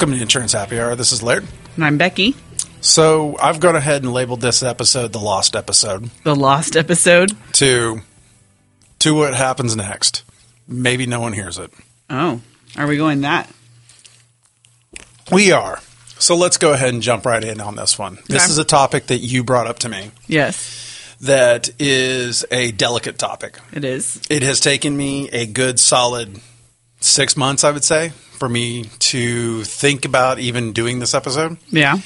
Welcome to Insurance Happy Hour. This is Laird. And I'm Becky, So I've gone ahead and labeled this episode the lost episode the lost episode. to to what happens next. Maybe no one hears it. Oh, are we going that? We are. So let's go ahead and jump right in on this one. This Okay. is a topic that you brought up to me Yes, that is a delicate topic. it is. It has taken me a good solid six months, I would say, for me to think about even doing this episode. Yeah.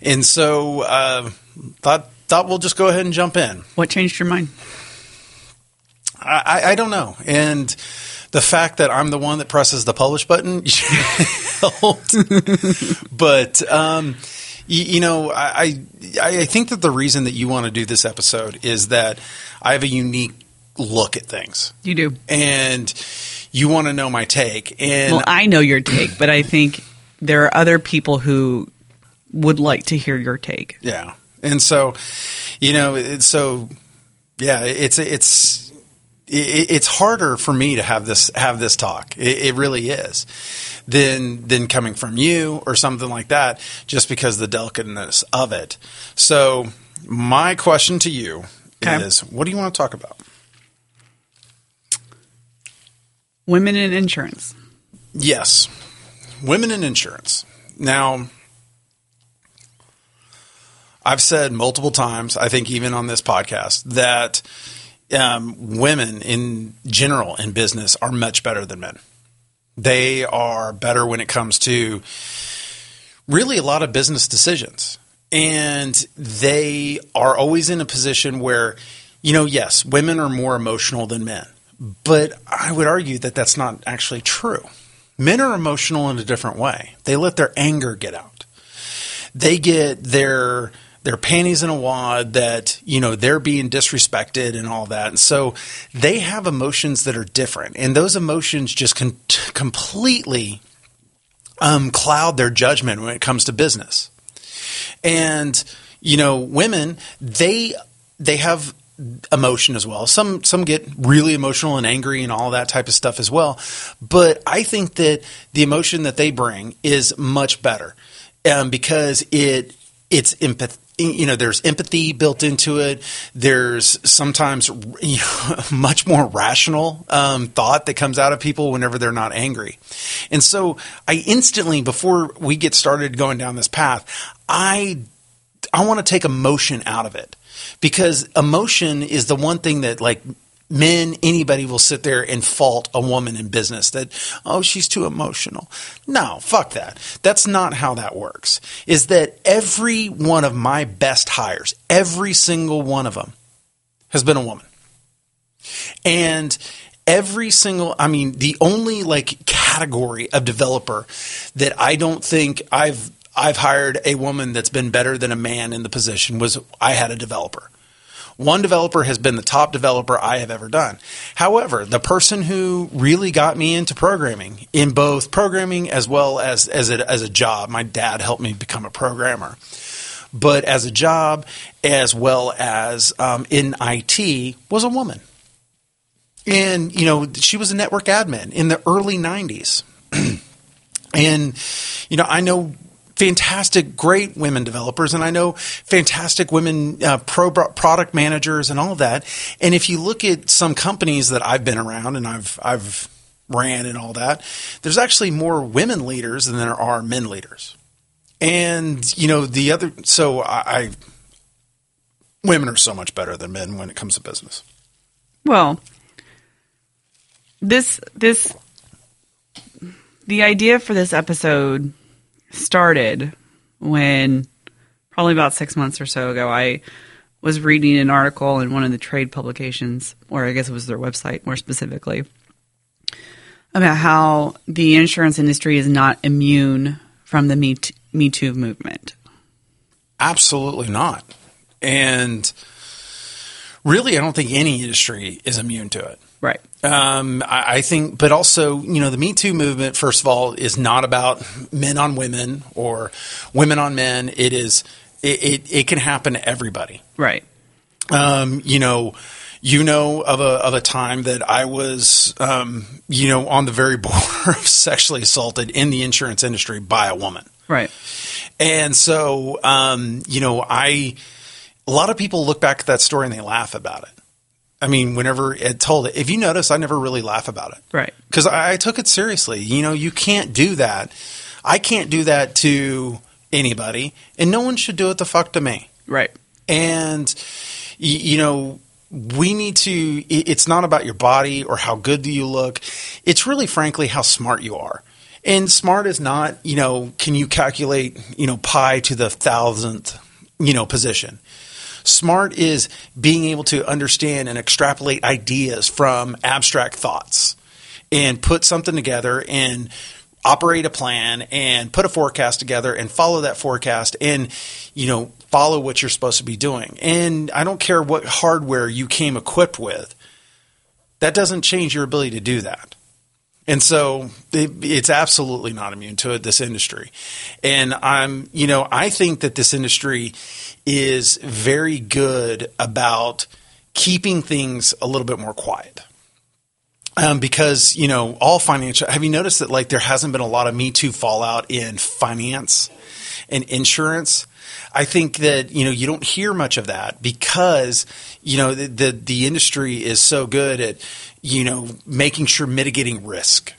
And so uh, thought thought we'll just go ahead and jump in. What changed your mind? I, I- I don't know, and the fact that I'm the one that presses the publish button helped. but um, you, you know, I, I I think that the reason that you want to do this episode is that I have a unique look at things, You do. and you want to know my take. And Well, I know your take, but I think there are other people who would like to hear your take. Yeah, and so you know, so yeah, it's it's it's harder for me to have this have this talk. It, it really is than than coming from you or something like that, just because of the delicateness of it. So my question to you Okay. is, what do you want to talk about? Women in insurance. Yes, women in insurance. Now, I've said multiple times, I think even on this podcast, that um, women in general in business are much better than men. They are better when it comes to really a lot of business decisions. And they are always in a position where, you know, yes, women are more emotional than men. But I would argue that that's not actually true. Men are emotional in a different way. They let their anger get out. They get their their panties in a wad that you know they're being disrespected and all that, and so they have emotions that are different, and those emotions just completely um, cloud their judgment when it comes to business. And you know, women they they have emotion as well. Some some get really emotional and angry and all that type of stuff as well. But I think that the emotion that they bring is much better um, because it it's empathy. You know, there's empathy built into it. There's sometimes you know, much more rational um, thought that comes out of people whenever they're not angry. And so, I instantly, before we get started going down this path, I I want to take emotion out of it because emotion is the one thing that like men anybody will sit there and fault a woman in business that oh she's too emotional. No fuck that. That's not how that works. Is that every one of my best hires every single one of them has been a woman. And every single i mean the only like category of developer that i don't think i've i've hired a woman that's been better than a man in the position was i had a developer one developer has been the top developer I have ever done. However, the person who really got me into programming, in both programming as well as as a, as a job, my dad helped me become a programmer. But as a job, as well as um, in IT, was a woman. And you know, she was a network admin in the early '90s. and you know, I know fantastic, great women developers, and I know fantastic women uh, pro product managers and all that. And if you look at some companies that I've been around and I've I've ran and all that, there's actually more women leaders than there are men leaders. And you know the other, so I, I women are so much better than men when it comes to business. Well, this this the idea for this episode started when probably about six months or so ago. I was reading an article in one of the trade publications, or I guess it was their website more specifically, about how the insurance industry is not immune from the Me, Me Too movement. Absolutely not. And really, I don't think any industry is immune to it. Right. Um, I, I think, but also, you know, the Me Too movement, first of all, is not about men on women or women on men. It is, it, it, it can happen to everybody. Right. Um, you know, you know of a of a time that I was, um, you know, on the very border of sexually assaulted in the insurance industry by a woman. Right. And so, um, you know, I a lot of people look back at that story and they laugh about it. I mean, whenever it told it, if you notice, I never really laugh about it, Right. Because I, I took it seriously. You know, you can't do that. I can't do that to anybody, and no one should do it the fuck to me. Right. And y- you know, we need to. It's not about your body or how good do you look. It's really, frankly, how smart you are. And smart is not, you know, can you calculate, you know, pi to the thousandth, you know, position. Smart is being able to understand and extrapolate ideas from abstract thoughts and put something together and operate a plan and put a forecast together and follow that forecast and you know follow what you're supposed to be doing. And i don't care what hardware you came equipped with that doesn't change your ability to do that and so it, it's absolutely not immune to it, this industry. And I'm, you know, I think that this industry is very good about keeping things a little bit more quiet. Um, because, you know, all financial, have you noticed that like there hasn't been a lot of Me Too fallout in finance and insurance? I think that, you know, you don't hear much of that because, you know, the, the, the industry is so good at, you know, making sure mitigating risk.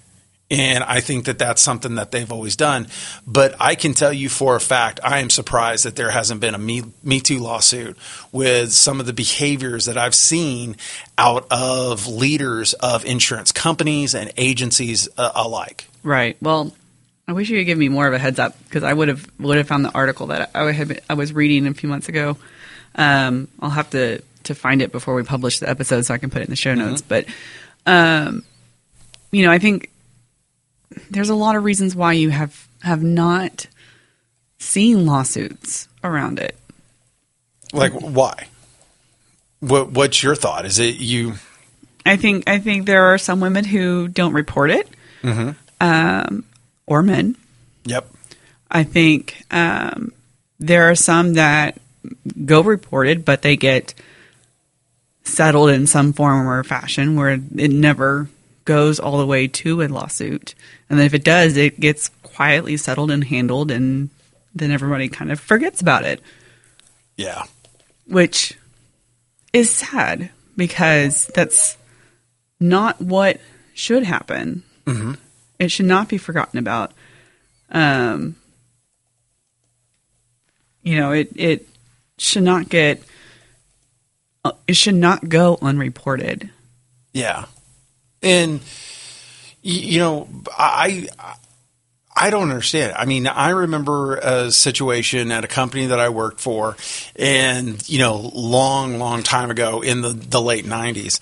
And I think that that's something that they've always done. But I can tell you for a fact, I am surprised that there hasn't been a Me, Me Too lawsuit with some of the behaviors that I've seen out of leaders of insurance companies and agencies uh, alike. Right. Well, I wish you could give me more of a heads up because I would have would have found the article that I had been- I was reading a few months ago. Um, I'll have to to find it before we publish the episode so I can put it in the show notes. But um, you know, I think there's a lot of reasons why you have have not seen lawsuits around it. Like, why? What, what's your thought? Is it you? I think I think there are some women who don't report it, um, or men. Yep. I think um, there are some that go reported, but they get settled in some form or fashion where it never goes all the way to a lawsuit. And then if it does, it gets quietly settled and handled, and then everybody kind of forgets about it, Yeah. which is sad because that's not what should happen. It should not be forgotten about. Um, you know, it it should not get. It should not go unreported. Yeah, and you know, I I don't understand. I mean, I remember a situation at a company that I worked for, and you know, long, long time ago in the the late '90s,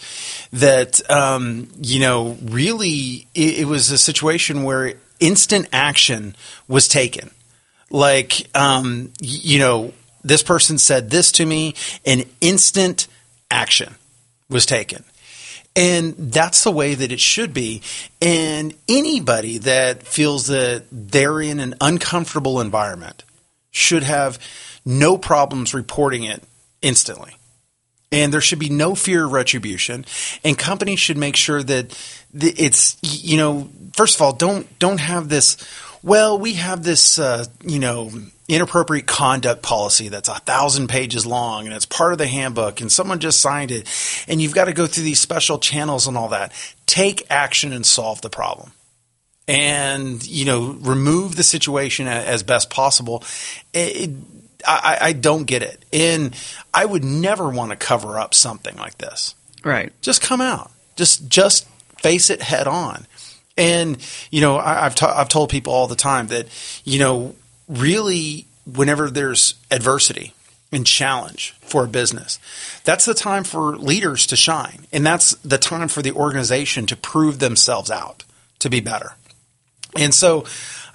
that um, you know, really, it, it was a situation where instant action was taken. Like, um, you know, this person said this to me, and instant action was taken. And that's the way that it should be. And anybody that feels that they're in an uncomfortable environment should have no problems reporting it instantly. And there should be no fear of retribution. And companies should make sure that it's, you know, first of all, don't don't have this. Well, we have this, uh, you know, inappropriate conduct policy that's a thousand pages long and it's part of the handbook and someone just signed it and you've got to go through these special channels and all that. Take action and solve the problem and you know remove the situation as best possible. It, I, I don't get it, and I would never want to cover up something like this. Right. Just come out, just just face it head on. And you know, I, I've ta- I've told people all the time that you know, really, whenever there's adversity and challenge for a business, that's the time for leaders to shine, and that's the time for the organization to prove themselves out to be better. And so,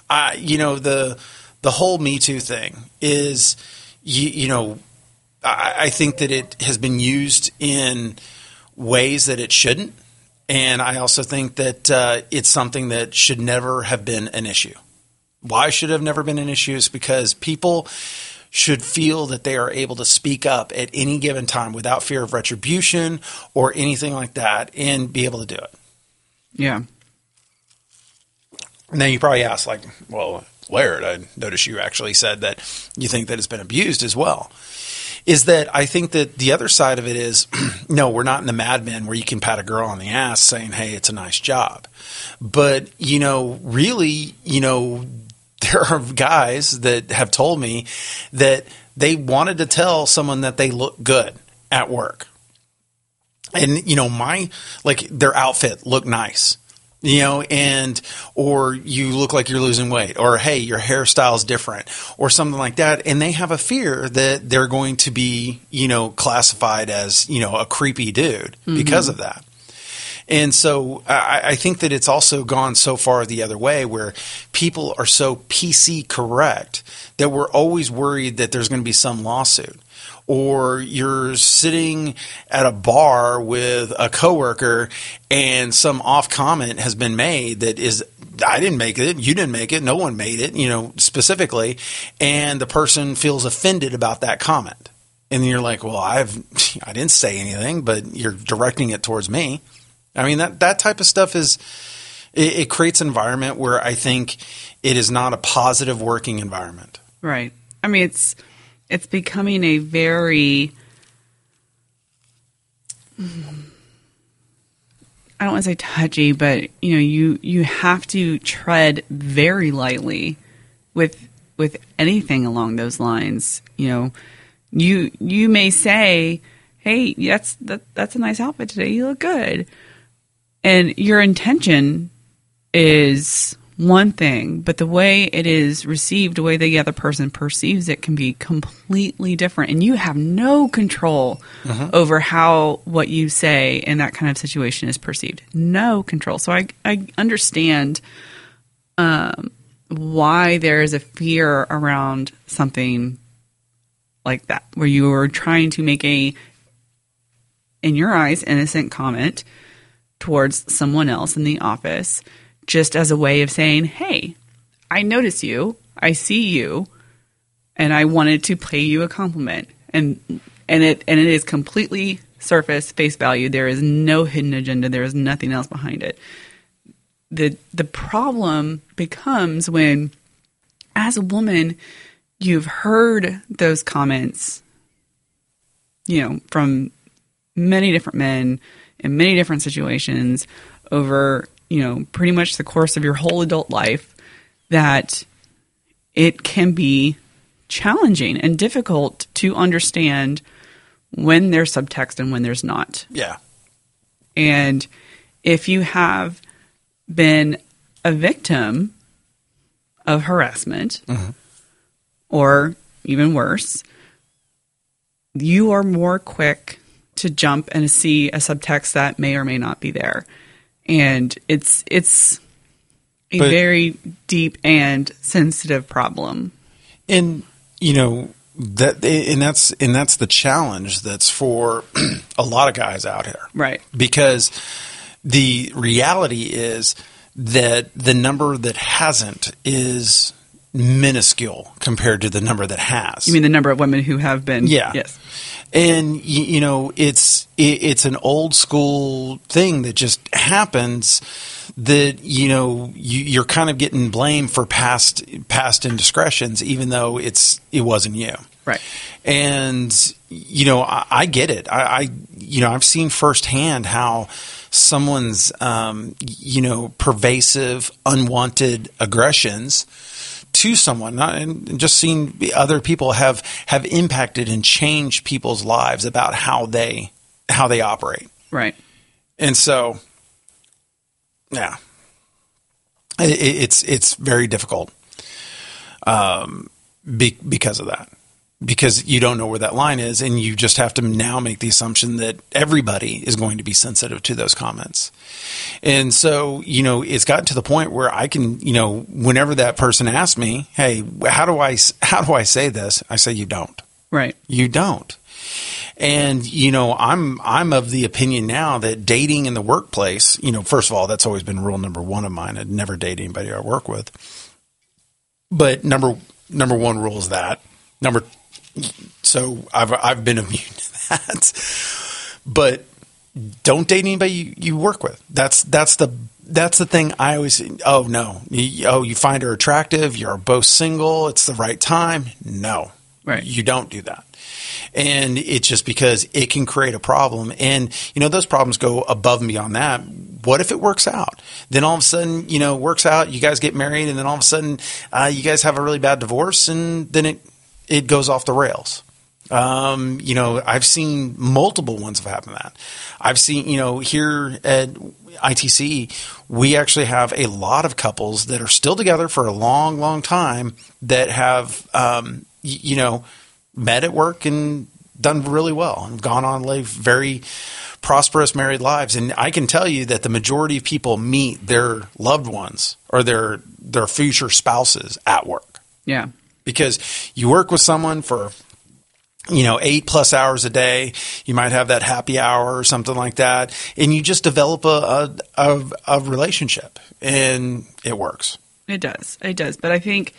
uh, you know, the the whole Me Too thing is, you, you know, I, I think that it has been used in ways that it shouldn't, and I also think that uh, it's something that should never have been an issue. Why should it have never been an issue? Is because people should feel that they are able to speak up at any given time without fear of retribution or anything like that and be able to do it. Yeah. And then you probably ask, like, well, Laird, I notice you actually said that you think that it's been abused as well. Is that I think that the other side of it is, no, we're not in the Mad Men where you can pat a girl on the ass saying, hey, it's a nice job. But, you know, really, you know, there are guys that have told me that they wanted to tell someone that they look good at work. And, you know, my, like, their outfit looked nice you know, and or you look like you're losing weight, or hey, your hairstyle is different, or something like that, and they have a fear that they're going to be, you know, classified as you know a creepy dude mm-hmm. because of that. And so I, I, think that it's also gone so far the other way where people are so PC correct that we're always worried that there's going to be some lawsuit. Or you're sitting at a bar with a coworker and some off comment has been made that is I didn't make it, you didn't make it, no one made it, you know, specifically, and the person feels offended about that comment. And you're like, well, I've I didn't say anything, but you're directing it towards me. I mean that that type of stuff is it, it creates an environment where I think it is not a positive working environment. Right. I mean it's it's becoming a very I don't want to say touchy, but you know, you you have to tread very lightly with with anything along those lines. You know, you you may say, "Hey, that's that, that's a nice outfit today. You look good," And your intention is one thing, but the way it is received, the way the other person perceives it can be completely different. And you have no control uh-huh. over how what you say in that kind of situation is perceived. No control. So I, I understand um, why there is a fear around something like that, where you are trying to make a, in your eyes, innocent comment towards someone else in the office just as a way of saying, Hey, I notice you, I see you, and I wanted to pay you a compliment. And and it and it is completely surface face value. There is no hidden agenda. There is nothing else behind it. The the problem becomes when as a woman you've heard those comments, you know, from many different men in many different situations over, you know, pretty much the course of your whole adult life that it can be challenging and difficult to understand when there's subtext and when there's not. Yeah. And if you have been a victim of harassment mm-hmm. or even worse, you are more quick to jump and see a subtext that may or may not be there. And it's it's a but, very deep and sensitive problem. And you know that and that's and that's the challenge that's for a lot of guys out here. Right. Because the reality is that the number that hasn't is minuscule compared to the number that has. You mean the number of women who have been? Yeah. Yes and you, know it's it, it's an old school thing that just happens that you know you, are kind of getting blamed for past past indiscretions even though it's it wasn't you right and you know I, I get it I, I, you know I've seen firsthand how someone's um, you know pervasive unwanted aggressions to someone, and just seeing other people have have impacted and changed people's lives about how they how they operate. Right. And so, yeah, it, it's it's very difficult um, be, because of that because you don't know where that line is and you just have to now make the assumption that everybody is going to be sensitive to those comments. And so, you know, it's gotten to the point where I can, you know, whenever that person asks me, "Hey, how do I how do I say this?" I say you don't. Right. You don't. And you know, I'm I'm of the opinion now that dating in the workplace, you know, first of all, that's always been rule number 1 of mine. I'd never date anybody I work with. But number number 1 rule is that. Number So I've I've been immune to that. But don't date anybody you, you work with. That's that's the that's the thing I always oh no. You, oh, you find her attractive, you're both single, it's the right time. No. Right. You don't do that. And it's just because it can create a problem. And, you know, those problems go above and beyond that. What if it works out? Then all of a sudden, you know, works out, you guys get married, and then all of a sudden, uh, you guys have a really bad divorce, and then it, it goes off the rails. Um, you know, I've seen multiple ones have happened that. I've seen, you know, here at ITC, we actually have a lot of couples that are still together for a long, long time that have, um, y- you know, met at work and done really well and gone on live very prosperous married lives. And I can tell you that the majority of people meet their loved ones or their their future spouses at work Yeah. Because you work with someone for you know eight plus hours a day you might have that happy hour or something like that and you just develop a, a, a, relationship and it works It does. It does. But I think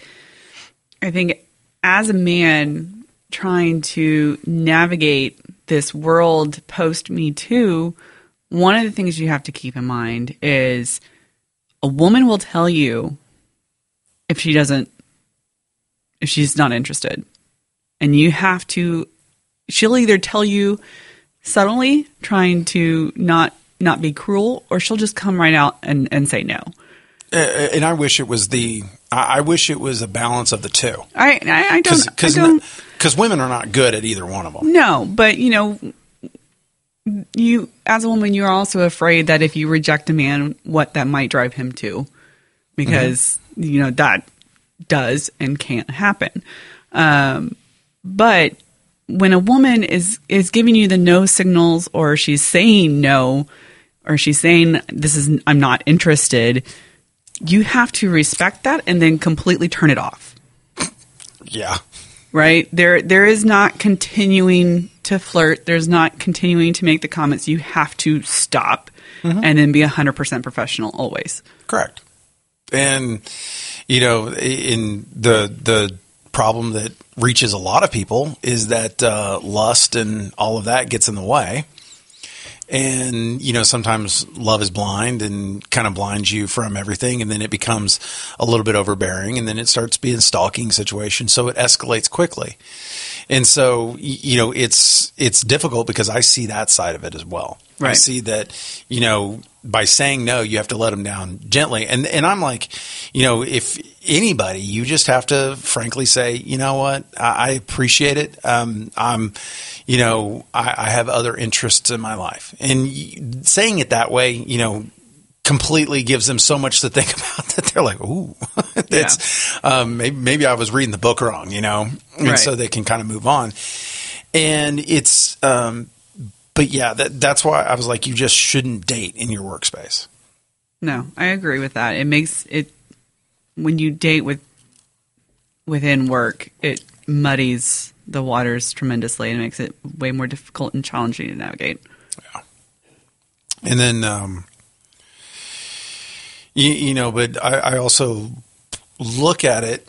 I think as a man trying to navigate this world post Me Too, one of the things you have to keep in mind is a woman will tell you if she doesn't if she's not interested. And you have to she'll either tell you subtly trying to not not be cruel or she'll just come right out and, and say no. Uh, and I wish it was the. I wish it was a balance of the two, I I, I don't because because women are not good at either one of them. no, but you know, you as a woman, you're also afraid that if you reject a man, what that might drive him to, because you know that does and can't happen. Um, but when a woman is is giving you the no signals, or she's saying no, or she's saying this is I'm not interested, you have to respect that and then completely turn it off. Yeah, right? There there is not continuing to flirt. There's not continuing to make the comments. You have to stop and then be 100% professional always. Correct. And you know, in the the problem that reaches a lot of people is that uh, lust and all of that gets in the way. And, you know, sometimes love is blind and kind of blinds you from everything. And then it becomes a little bit overbearing and then it starts being stalking situation. So it escalates quickly. And so, you know, it's, it's difficult because I see that side of it as well. I see that, you know, by saying no, you have to let them down gently. And, and I'm like, you know, if anybody, you just have to frankly say, you know what, I, I appreciate it. Um, I'm, you know, I, I have other interests in my life. And saying it that way, you know, completely gives them so much to think about that they're like, ooh, it's, um, maybe, maybe I was reading the book wrong, you know, and Right. so they can kind of move on. And it's, um, but yeah, that, that's why I was like, you just shouldn't date in your workspace. no i agree with that. It makes it when you date with within work it muddies the waters tremendously and makes it way more difficult and challenging to navigate. And then, um, you, you know, but I, I also look at it,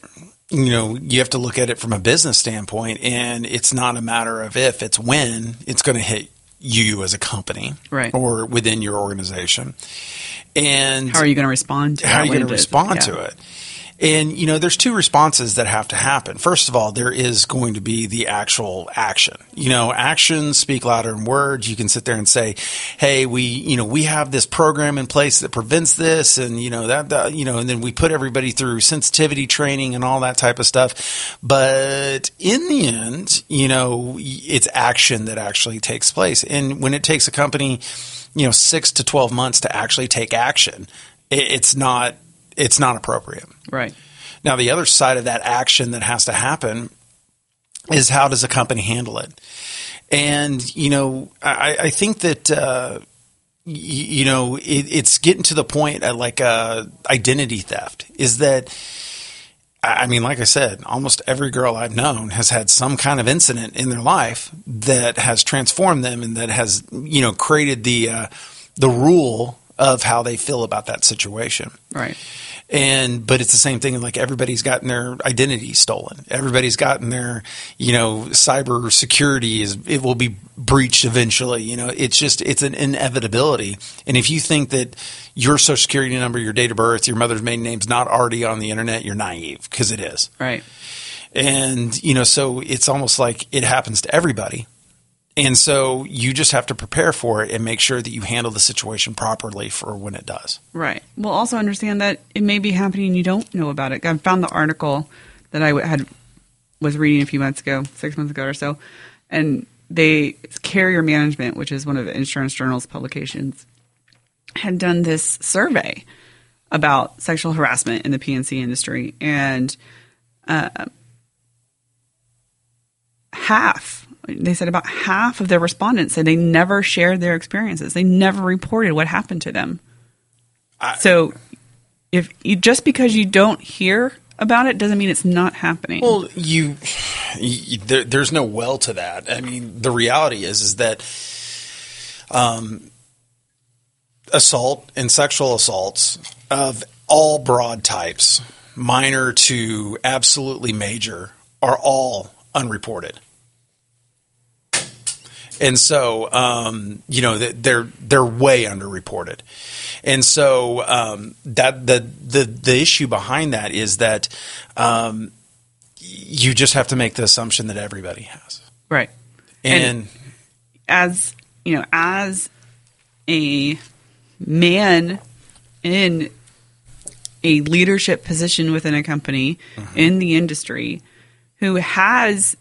you know, you have to look at it from a business standpoint, and it's not a matter of if, it's when it's going to hit you as a company Right. or within your organization. And how are you going to respond to it? how are you going to respond Yeah. to it? And you know, there's two responses that have to happen. First of all, there is going to be the actual action. You know, actions speak louder than words. You can sit there and say, "Hey, we, you know, we have this program in place that prevents this, and you know that, that you know, and then we put everybody through sensitivity training and all that type of stuff." But in the end, you know, it's action that actually takes place. And when it takes a company, you know, six to twelve months to actually take action, it's not it's not appropriate. right Now, the other side of that action that has to happen is how does a company handle it? And, you know, I, I think that, uh, y- you know, it, it's getting to the point at like uh, identity theft is that, I I mean, like I said, almost every girl I've known has had some kind of incident in their life that has transformed them and that has, you know, created the, uh, the rule of how they feel about that situation. right And but it's the same thing. Like everybody's gotten their identity stolen. Everybody's gotten their you know cyber security is it will be breached eventually. You know, it's just it's an inevitability. And if you think that your social security number, your date of birth, your mother's maiden name's not already on the internet, you're naive because it is. Right. And you know, so it's almost like it happens to everybody. And so you just have to prepare for it and make sure that you handle the situation properly for when it does. Right. Well, also understand that it may be happening and you don't know about it. I found the article that I had was reading a few months ago, six months ago or so, and they Carrier Management, which is one of Insurance Journal's publications, had done this survey about sexual harassment in the P&C industry, and uh, half they said about half of their respondents said they never shared their experiences. They never reported what happened to them. I, so, if you, just because you don't hear about it doesn't mean it's not happening. Well, you, you there, there's no well to that. I mean, the reality is is that um, assault and sexual assaults of all broad types, minor to absolutely major, are all unreported and so um, you know they're they're way underreported, and so um, that the the the issue behind that is that um, you just have to make the assumption that everybody has. Right, and, and as you know, as a man in a leadership position within a company mm-hmm. in the industry who has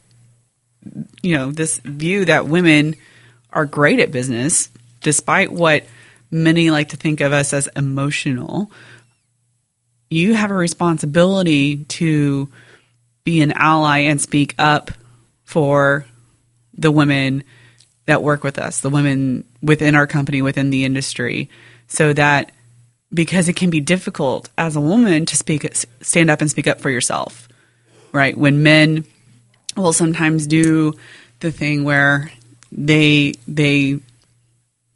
you know, this view that women are great at business, despite what many like to think of us as emotional. You have a responsibility to be an ally and speak up for the women that work with us, the women within our company, within the industry, so that because it can be difficult as a woman to speak, stand up and speak up for yourself, right? When men will sometimes do the thing where they they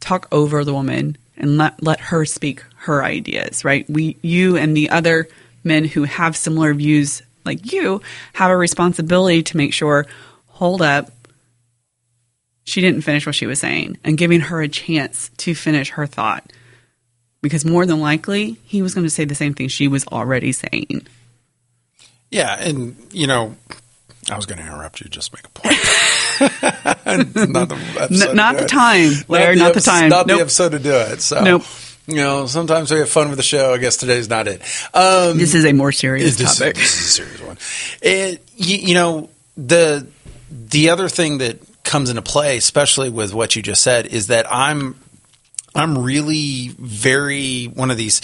talk over the woman and let let her speak her ideas, right? We you and the other men who have similar views like you have a responsibility to make sure hold up she didn't finish what she was saying and giving her a chance to finish her thought because more than likely he was going to say the same thing she was already saying. Yeah, and you know, I was going to interrupt you just make a point. not the, not the time, Larry. Not the, not the time. Not nope. the episode to do it. So. Nope. You know, sometimes we have fun with the show. I guess today's not it. Um, this is a more serious this, topic. This is a serious one. It, you, you know, the the other thing that comes into play, especially with what you just said, is that I'm I'm really very one of these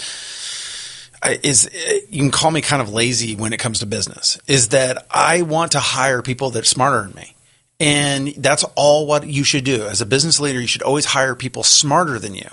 is you can call me kind of lazy when it comes to business is that I want to hire people that are smarter than me. And that's all what you should do. As a business leader, you should always hire people smarter than you.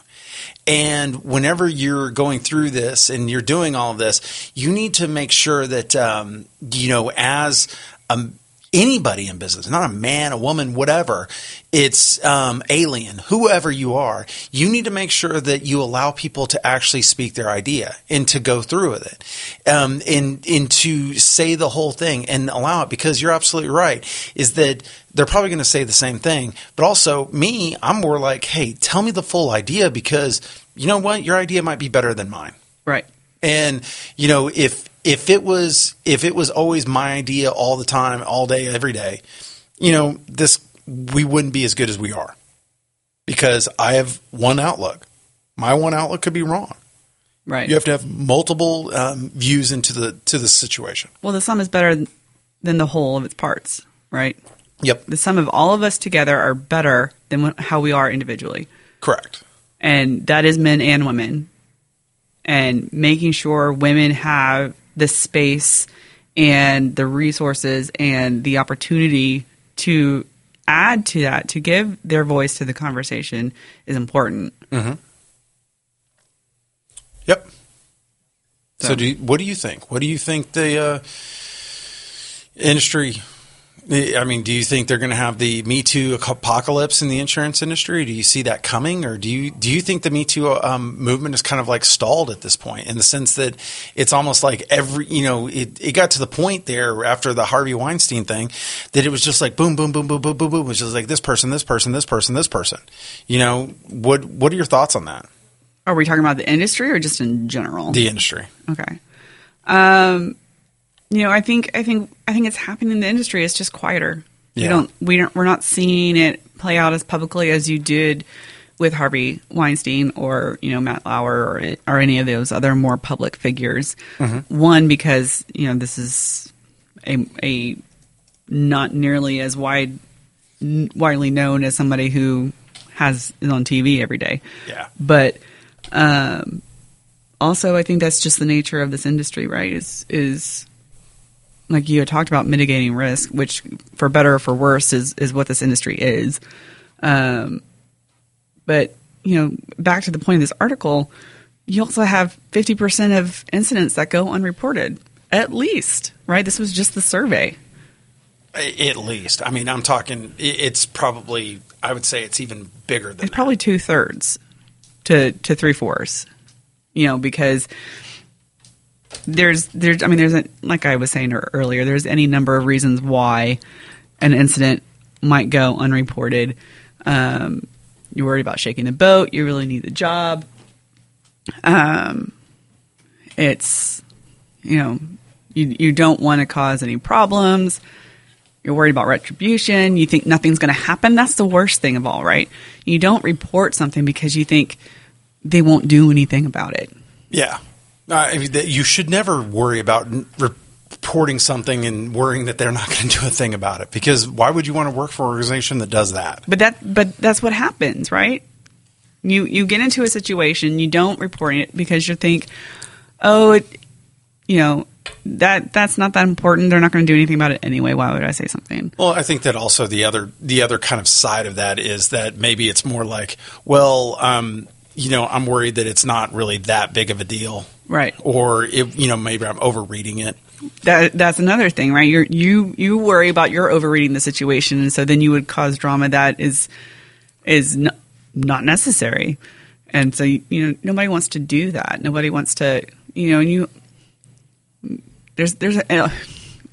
And whenever you're going through this and you're doing all of this, you need to make sure that, um, you know, as a, anybody in business, not a man, a woman, whatever. It's um, alien, whoever you are. You need to make sure that you allow people to actually speak their idea and to go through with it, um, and and to say the whole thing and allow it because you're absolutely right. Is that they're probably going to say the same thing, but also me, I'm more like, hey, tell me the full idea because you know what, your idea might be better than mine. Right. And you know, if if it was if it was always my idea all the time, all day, every day, you know, this we wouldn't be as good as we are because I have one outlook. My one outlook could be wrong. Right. You have to have multiple um, views into the to the situation. Well, the sum is better than the whole of its parts, right? Yep. The sum of all of us together are better than how we are individually. Correct. And that is men and women. And making sure women have the space and the resources and the opportunity to add to that, to give their voice to the conversation is important. Mm-hmm. Yep. So, so do you, what do you think? What do you think the uh, industry I mean, do you think they're going to have the Me Too apocalypse in the insurance industry? Do you see that coming, or do you do you think the Me Too um, movement is kind of like stalled at this point in the sense that it's almost like every you know it, it got to the point there after the Harvey Weinstein thing that it was just like boom, boom, boom, boom, boom, boom, boom, which is like this person, this person, this person, this person. You know, what what are your thoughts on that? Are we talking about the industry or just in general? The industry. Okay. Um, you know, I think I think I think it's happening in the industry. It's just quieter. Yeah. We don't we don't we're not seeing it play out as publicly as you did with Harvey Weinstein or you know Matt Lauer or or any of those other more public figures. One because you know this is a a not nearly as wide n- widely known as somebody who has is on TV every day. Yeah. But um, also, I think that's just the nature of this industry, right? Is is like you had talked about mitigating risk, which for better or for worse is is what this industry is. Um, but you know, back to the point of this article, you also have fifty percent of incidents that go unreported, at least, right? This was just the survey. At least, I mean, I'm talking. It's probably. I would say it's even bigger than It's that. probably two thirds to to three fourths. You know, because there's there's I mean there's a, like I was saying earlier, there's any number of reasons why an incident might go unreported. Um, you're worried about shaking the boat. You really need the job. Um, it's you know you you don't want to cause any problems. You're worried about retribution. You think nothing's going to happen. That's the worst thing of all, right? You don't report something because you think they won't do anything about it. Yeah, Uh, I mean, you should never worry about reporting something and worrying that they're not going to do a thing about it. Because why would you want to work for an organization that does that? But that but that's what happens, right? You you get into a situation, you don't report it because you think, oh, it, you know, that that's not that important. They're not going to do anything about it anyway. Why would I say something? Well, I think that also the other the other kind of side of that is that maybe it's more like, well, um, you know, I'm worried that it's not really that big of a deal, Right. Or it, you know, maybe I'm overreading it. That that's another thing, right? You're you you worry about your overreading the situation, and so then you would cause drama that is is n- not necessary, and so you, you know nobody wants to do that. Nobody wants to you know and you there's there's a,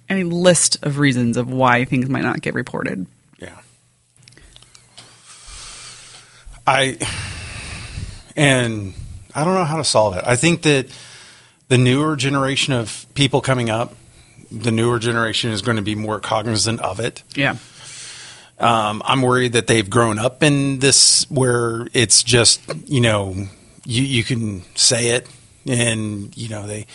any list of reasons of why things might not get reported. Yeah. I and I don't know how to solve it. I think that the newer generation of people coming up, the newer generation is going to be more cognizant of it. Yeah, Um, I'm worried that they've grown up in this where it's just you know you you can say it and you know they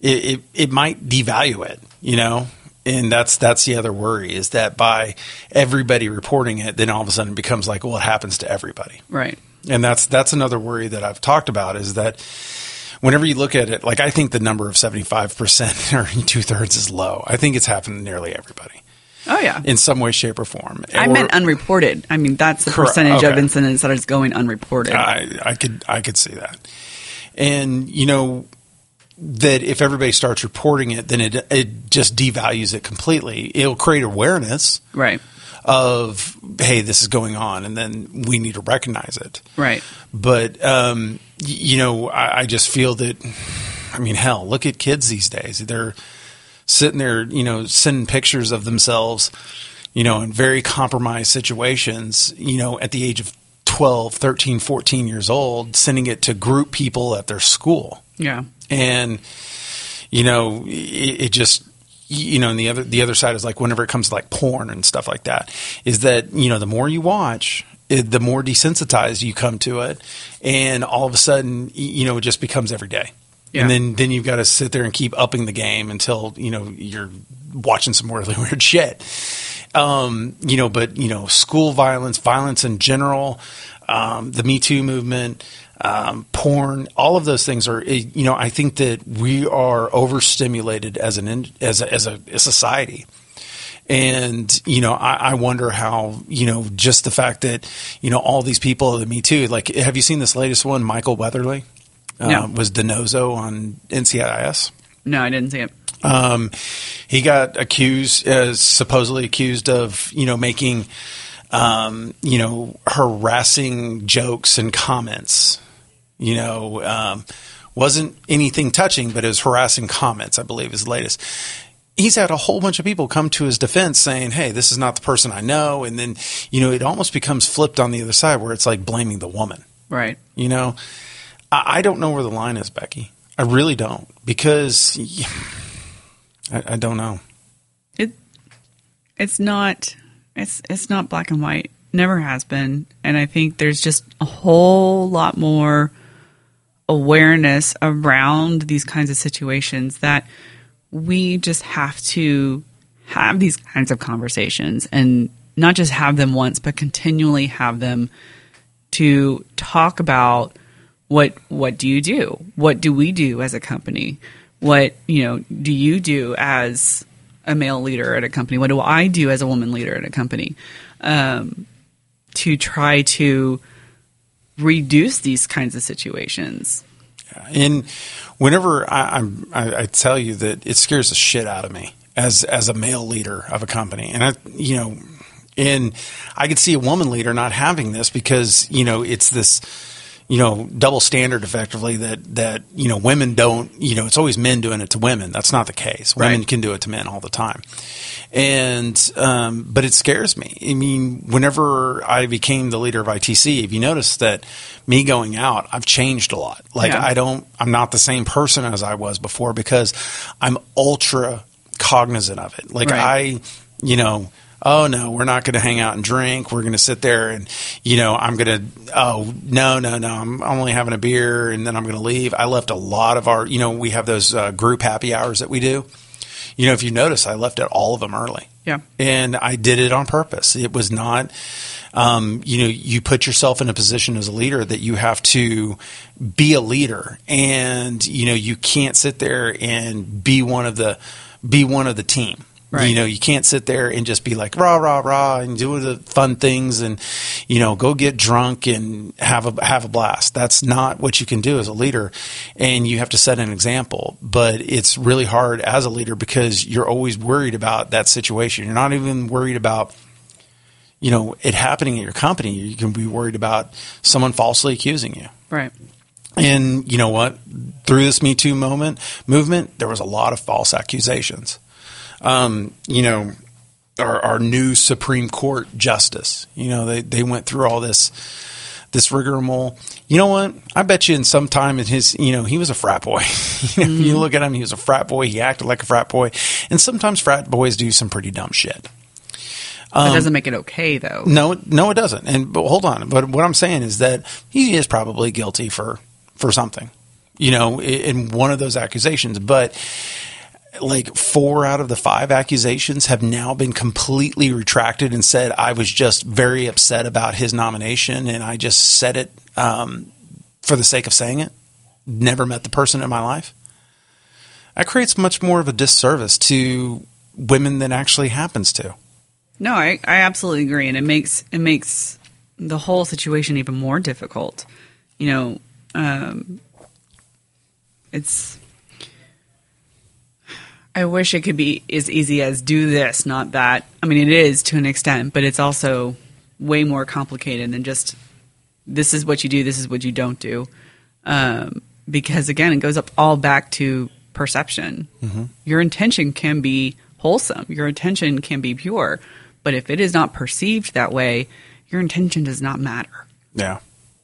it it, it might devalue it you know and that's that's the other worry is that by everybody reporting it then all of a sudden it becomes like well it happens to everybody right. And that's that's another worry that I've talked about is that whenever you look at it like I think the number of 75% or two thirds is low I think it's happened to nearly everybody Oh yeah. in some way shape or form I Or- meant unreported. I mean that's the Correct. percentage of incidents that is going unreported. I, I could I could see that, and you know that if everybody starts reporting it, then it it just devalues it completely. It'll create awareness right. Of hey, this is going on, and then we need to recognize it. Right. But um, y- you know, I, I just feel that. I mean, hell, look at kids these days. They're sitting there, you know, sending pictures of themselves, you know, in very compromised situations, you know, at the age of 12, 13, 14 years old, sending it to group people at their school. Yeah. And, you know, it, it just, you know, and the other, the other side is like whenever it comes to like porn and stuff like that, is that, you know, the more you watch, it, the more desensitized you come to it. And all of a sudden, you know, it just becomes every day. Yeah. And then, then you've got to sit there and keep upping the game until, you know, you're watching some really weird shit. Um, you know, but, you know, school violence, violence in general, um, the Me Too movement, um, porn, all of those things are, eh, you know, I think that we are overstimulated as an, as a, as a, a society. And, you know, I, I wonder how, you know, just the fact that, you know, all these people, the Me Too, like, have you seen this latest one, Michael Weatherly? No. Uh, was DiNozzo on NCIS? No, I didn't see it. Um, he got accused, uh, supposedly accused of, you know, making, um, you know, harassing jokes and comments. You know, um, wasn't anything touching, but it was harassing comments. I believe is the latest. He's had a whole bunch of people come to his defense saying, "Hey, this is not the person I know," and then you know it almost becomes flipped on the other side where it's like blaming the woman. Right. You know, I, I don't know where the line is, Becky. I really don't because I, I don't know. It it's not it's it's not black and white. Never has been. And I think there's just a whole lot more awareness around these kinds of situations that we just have to have these kinds of conversations and not just have them once, but continually have them to talk about what what do you do? What do we do as a company? What you know do you do as a male leader at a company? What do I do as a woman leader at a company? Um, to try to reduce these kinds of situations. And whenever I, I'm, I, I tell you that it scares the shit out of me as as a male leader of a company, and I, you know, and I could see a woman leader not having this because you know it's this you know double standard effectively that that you know women don't you know it's always men doing it to women. That's not the case. Women can do it to men all the time. And um, but it scares me. I mean whenever i became the leader of itc if you notice that me going out i've changed a lot. Like Yeah. i don't i'm not the same person as i was before because i'm ultra cognizant of it. Like Right. i you know oh no we're not going to hang out and drink. We're going to sit there and you know i'm going to oh no no no i'm only having a beer and then i'm going to leave. I left a lot of our you know we have those uh, group happy hours that we do. You know if you notice i left at all of them early. Yeah. and i did it on purpose. It was not um, you know you put yourself in a position as a leader that you have to be a leader. And you know you can't sit there and be one of the be one of the team Right. you know you can't sit there and just be like rah rah rah and do the fun things and you know go get drunk and have a have a blast that's not what you can do as a leader and you have to set an example but it's really hard as a leader because you're always worried about that situation you're not even worried about you know it happening at your company you can be worried about someone falsely accusing you Right. and you know what? Through this Me Too moment movement, there was a lot of false accusations. Um, you know, our, our new Supreme Court justice. You know, they they went through all this this rigmarole. You know what? I bet you in some time in his, you know, he was a frat boy. you, know, you look at him, he was a frat boy. He acted like a frat boy, and sometimes frat boys do some pretty dumb shit. That doesn't make it okay though. No, no, it doesn't. And but hold on. But what I'm saying is that he is probably guilty for for something, you know, in one of those accusations. But like four out of the five accusations have now been completely retracted and said I was just very upset about his nomination and I just said it um, for the sake of saying it. Never met the person in my life. That creates much more of a disservice to women than actually happens to. No, I, I absolutely agree, and it makes it makes the whole situation even more difficult. You know, um, it's. I wish it could be as easy as do this, not that. I mean, it is to an extent, but it's also way more complicated than just this is what you do, this is what you don't do. Um, because again, it goes up all back to perception. Your intention can be wholesome, your intention can be pure, but if it is not perceived that way, your intention does not matter Yeah.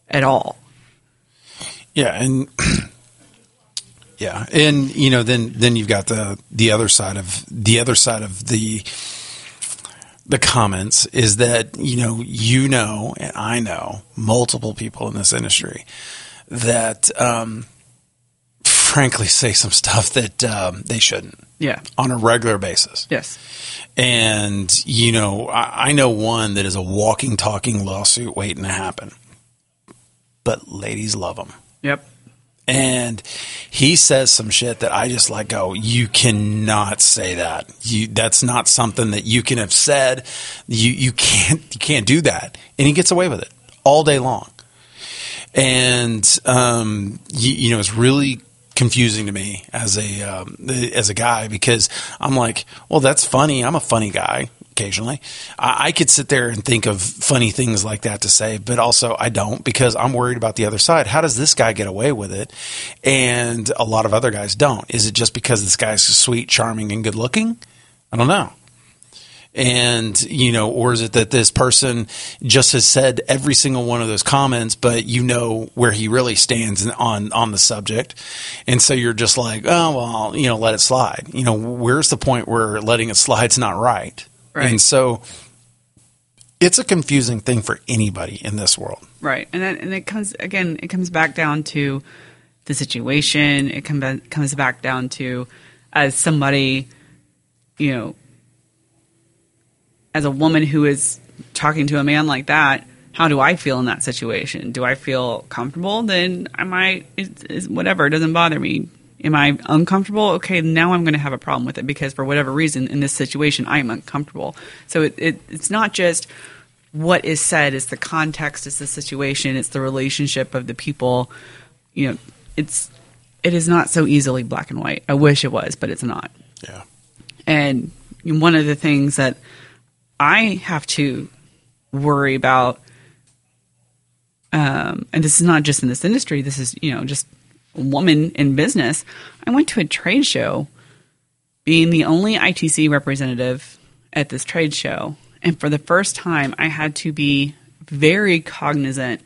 at all. Yeah, and yeah, and you know, then then you've got the the other side of the other side of the the comments is that you know you know and I know multiple people in this industry that um, frankly say some stuff that um, they shouldn't Yeah. on a regular basis. Yes. And, you know, I, I know one that is a walking, talking lawsuit waiting to happen. But ladies love them. Yep. And he says some shit that I just like go, you cannot say that. You that's not something that you can have said. You you can't you can't do that. And he gets away with it all day long. And um you, you know, it's really confusing to me as a um, as a guy because I'm like, well, that's funny. I'm a funny guy occasionally. I, I could sit there and think of funny things like that to say, but also I don't because I'm worried about the other side. How does this guy get away with it, and a lot of other guys don't? Is it just because this guy's sweet, charming, and good looking? I don't know and you know or is it that this person just has said every single one of those comments but you know where he really stands on on the subject and so you're just like oh well you know let it slide you know where's the point where letting it slide's not right, Right. and so it's a confusing thing for anybody in this world Right, and then, and it comes again. It comes back down to the situation. It com- comes back down to as somebody, you know, as a woman who is talking to a man like that. How do I feel in that situation? Do I feel comfortable? Then I might is, is whatever. It doesn't bother me. Am I uncomfortable? Okay, now I'm going to have a problem with it because for whatever reason in this situation I am uncomfortable. So it, it it's not just what is said it's the context it's the situation it's the relationship of the people you know it's it is not so easily black and white i wish it was but it's not yeah and one of the things that i have to worry about um, and this is not just in this industry this is you know just woman in business i went to a trade show being the only itc representative at this trade show. And for the first time i had to be very cognizant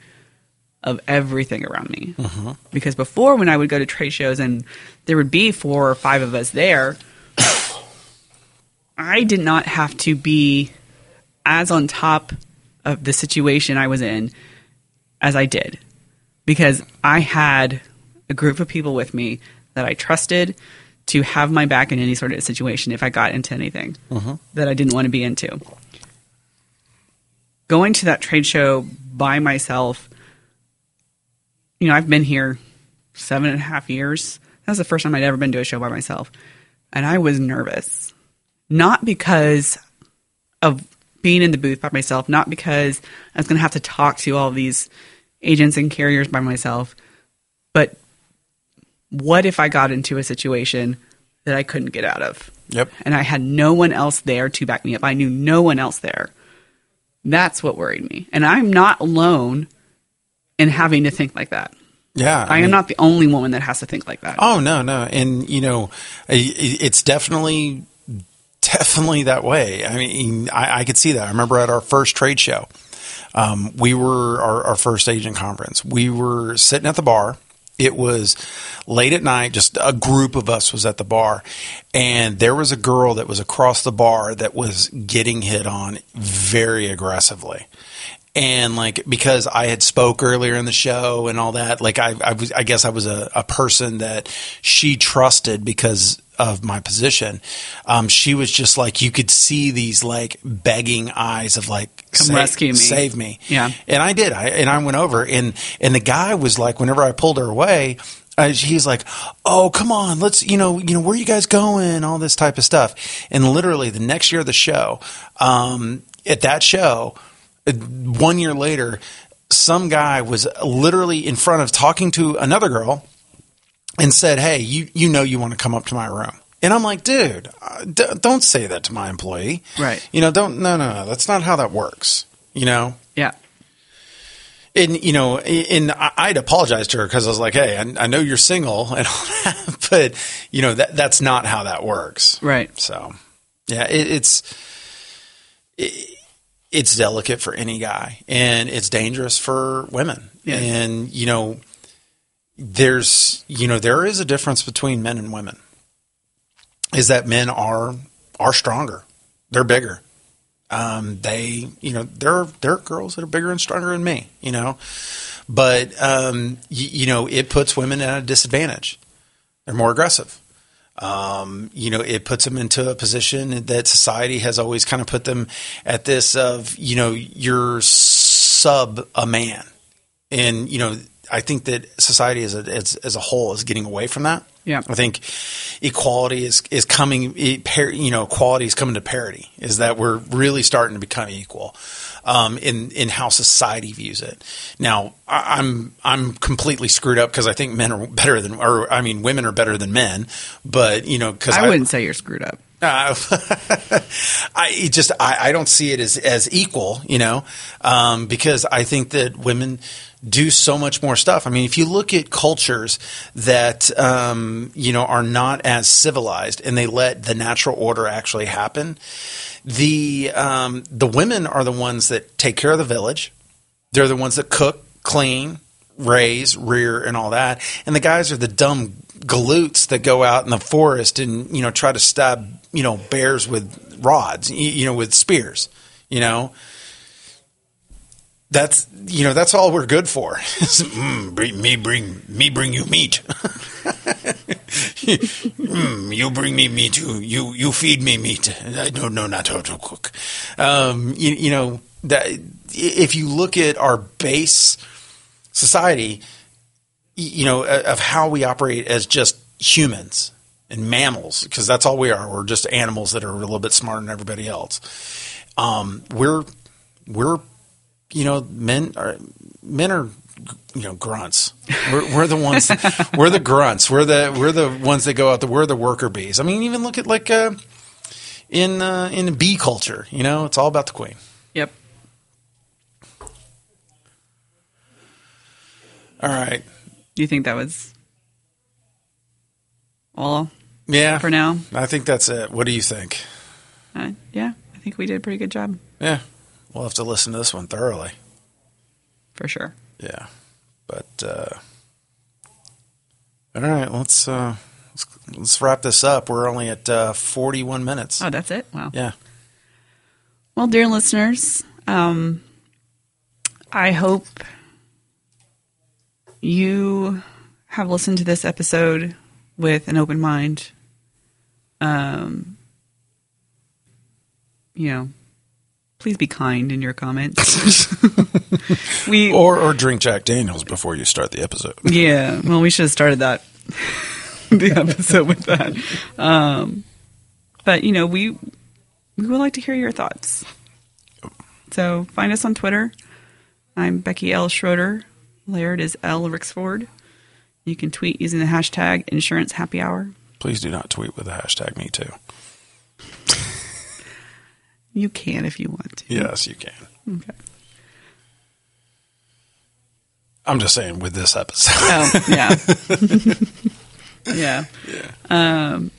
of everything around me. Uh-huh. Because before when i would go to trade shows and there would be four or five of us there I did not have to be as on top of the situation I was in as I did. Because I had a group of people with me that I trusted to have my back in any sort of situation if I got into anything uh-huh. that I didn't want to be into. Going to that trade show by myself, you know, I've been here seven and a half years. That was the first time I'd ever been to a show by myself. And I was nervous not because of being in the booth by myself, not because I was going to have to talk to all these agents and carriers by myself, but what if I got into a situation that I couldn't get out of? Yep. And I had no one else there to back me up. I knew no one else there. That's what worried me. And I'm not alone in having to think like that. yeah I am not the only woman that has to think like that. Oh no, no, and you know, i- i- it's definitely, definitely that way. I mean, I, I could see that. I remember at our first trade show, um, we were our, our first agent conference. We were sitting at the bar. It was late at night. Just a group of us was at the bar, and there was a girl that was across the bar that was getting hit on very aggressively and like because I had spoke earlier in the show and all that, like I, I was, I guess I was a, a person that she trusted because of my position. Um, she was just like you could see these like begging eyes of like Come "Save- rescue me." save me, Yeah. And I did, I and I went over and and the guy was like, whenever I pulled her away. Uh, he's like, "Oh, come on, let's you know, you know, where you guys going? All this type of stuff." And literally, the next year of the show, um, at that show, uh, one year later, some guy was literally in front of talking to another girl and said, "Hey, you you know you want to come up to my room." And I'm like, "Dude, uh, d- don't say that to my employee." Right. You know, don't no no no, that's not how that works. You know? Yeah. And you know, and I'd apologize to her because I was like, "Hey, I, I know you're single and all that, but you know that that's not how that works." Right. So, yeah, it, it's it, it's delicate for any guy, and it's dangerous for women. Yeah. And you know, there's you know there is a difference between men and women. Is that men are are stronger, they're bigger. Um, they, you know, there are, there are girls that are bigger and stronger than me, you know, but, um, you, you know, it puts women at a disadvantage. They're more aggressive. Um, you know, it puts them into a position that society has always kind of put them at this of, you know, you're sub a man. And, you know, I think that society as a, as, as a whole is getting away from that. Yeah. I think equality is is coming. You know, equality is coming to parity. Is that we're really starting to become equal. um, in in how society views it. Now, I, I'm I'm completely screwed up because I think men are better than, or I mean, women are better than men. But you know, because I wouldn't say you're screwed up. uh, I just I, I don't see it as as equal, you know, um, because I think that women do so much more stuff. I mean, if you look at cultures that um, you know are not as civilized and they let the natural order actually happen, the um, the women are the ones that take care of the village. They're the ones that cook, clean, raise, rear, and all that. And the guys are the dumb galoots that go out in the forest and you know try to stab you know bears with rods, you, you know, with spears. You know, that's you know that's all we're good for. mm, bring, me bring me bring you meat. mm, you bring me meat. You you you feed me meat. I don't know not how to cook. Um, you, you know that if you look at our base society, you know of how we operate as just humans and mammals, because that's all we are. We're just animals that are a little bit smarter than everybody else. Um, we're we're you know men are men are you know grunts. We're, we're the ones. we're the grunts. We're the we're the ones that go out. The we're the worker bees. I mean, even look at like uh, in uh, in bee culture. You know, it's all about the queen. Yep. All right. You think that was all Yeah. for now? I think that's it. What do you think? Uh, yeah, I think we did a pretty good job Yeah. We'll have to listen to this one thoroughly. for sure. Yeah. But uh all right, let's uh let's, let's wrap this up. We're only at uh 41 minutes. Oh, that's it. Wow. Yeah. Well, dear listeners, um, I hope you have listened to this episode with an open mind. Um, you know, please be kind in your comments. we Or or drink Jack Daniels before you start the episode. yeah, well, we should have started that the episode with that. Um, but you know, we we would like to hear your thoughts. So find us on Twitter. I'm Becky L. Schroeder. Laird is L. Rixford. You can tweet using the hashtag Insurance Happy Hour. Please do not tweet with the hashtag me too. You can if you want to. Yes, you can. Okay. I'm just saying with this episode. Oh, yeah. yeah. Um,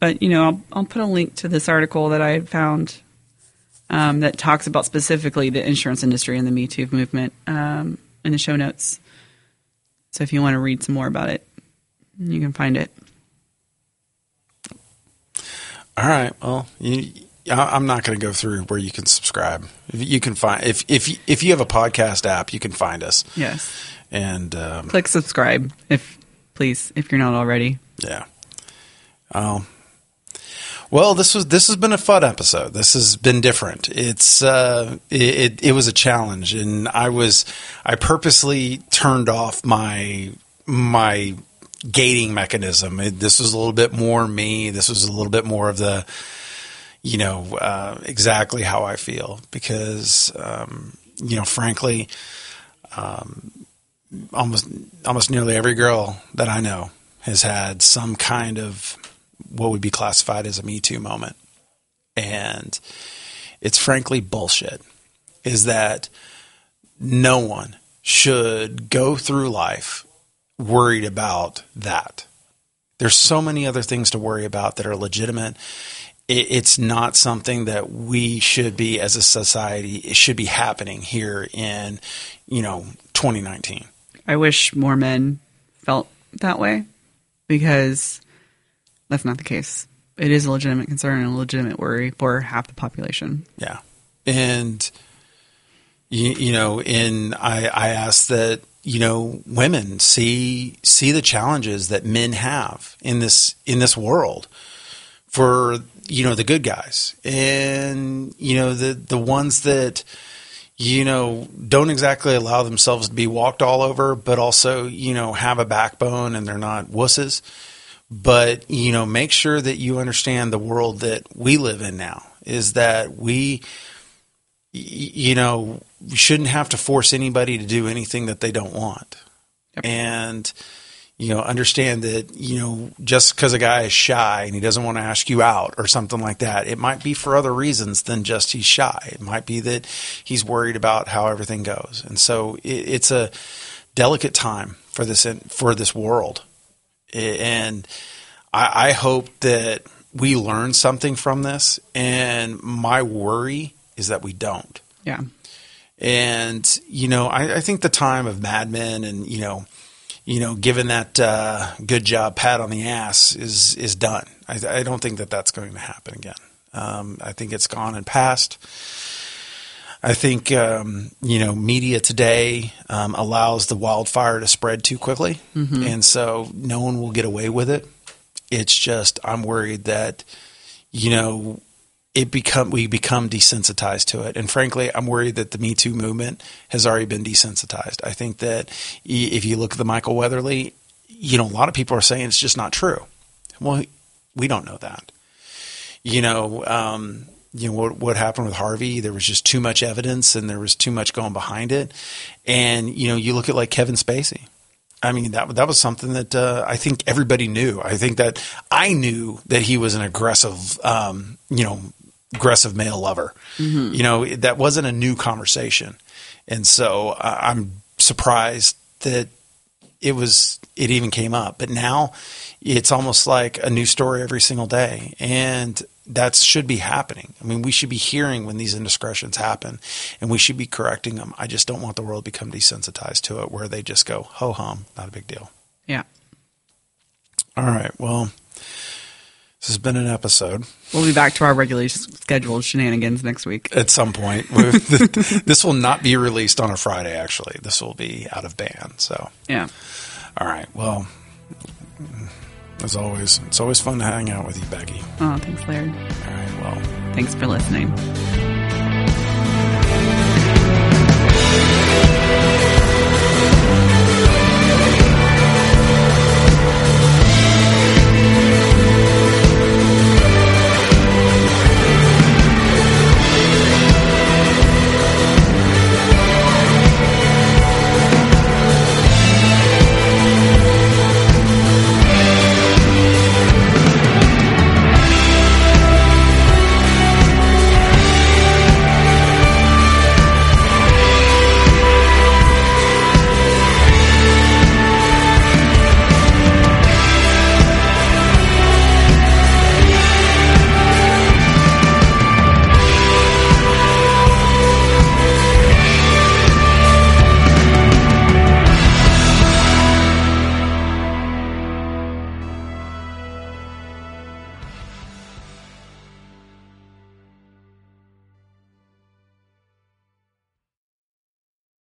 but, you know, I'll, I'll put a link to this article that I found um, that talks about specifically the insurance industry and the Me Too movement um, in the show notes. So if you want to read some more about it, you can find it. All right. Well, you, I'm not going to go through where you can subscribe. You can find if if you- if you have a podcast app, you can find us. Yes. And um, Click subscribe if, please, if you're not already. yeah. Um. Well, this was this has been a fun episode. This has been different. It's uh, it, it it was a challenge, and I was I purposely turned off my my gating mechanism. It, this was a little bit more me. This was a little bit more of the you know uh, exactly how I feel because um, you know frankly um, almost almost nearly every girl that I know has had some kind of what would be classified as a Me Too moment, and it's frankly bullshit. Is that no one should go through life worried about that. There's so many other things to worry about that are legitimate. It, it's not something that we should be as a society. It should be happening here in, you know, 2019. I wish more men felt that way because that's not the case. It is a legitimate concern and a legitimate worry for half the population. Yeah, and you, you know, in I I ask that you know women see see the challenges that men have in this in this world for you know the good guys and you know the the ones that you know don't exactly allow themselves to be walked all over but also you know have a backbone and they're not wusses but you know make sure that you understand the world that we live in now is that we you know, we shouldn't have to force anybody to do anything that they don't want. Yep. And, you know, understand that, you know, just because a guy is shy and he doesn't want to ask you out or something like that, it might be for other reasons than just he's shy. It might be that he's worried about how everything goes. And so it, it's a delicate time for this, for this world. And I, I hope that we learn something from this. And my worry is that we don't. Yeah. And you know, I, I think the time of Mad Men and you know, you know, given that uh, good job pat on the ass is is done. I, I don't think that that's going to happen again. Um, I think it's gone and past. I think um, you know media today um, allows the wildfire to spread too quickly, and so no one will get away with it. It's just I'm worried that you know it become we become desensitized to it, and frankly, I'm worried that the Me Too movement has already been desensitized. I think that if you look at the Michael Weatherly, you know, a lot of people are saying it's just not true. Well, we don't know that. You know, um, you know what what happened with Harvey. There was just too much evidence, and there was too much going behind it. And you know, you look at like Kevin Spacey. I mean, that that was something that uh, I think everybody knew. I think that I knew that he was an aggressive, um, you know, aggressive male lover. You know, that wasn't a new conversation, and so uh, I'm surprised that it was it even came up. But now it's almost like a new story every single day, and that should be happening. I mean, we should be hearing when these indiscretions happen, and we should be correcting them. I just don't want the world to become desensitized to it, where they just go ho hum, not a big deal. Yeah. All right, well. This has been an episode. We'll be back to our regularly scheduled shenanigans next week. At some point, this will not be released on a Friday. Actually, this will be out of band. So, Yeah. all right. Well, as always, it's always fun to hang out with you, Becky. Oh, thanks, Laird. All right. Well. Thanks for listening.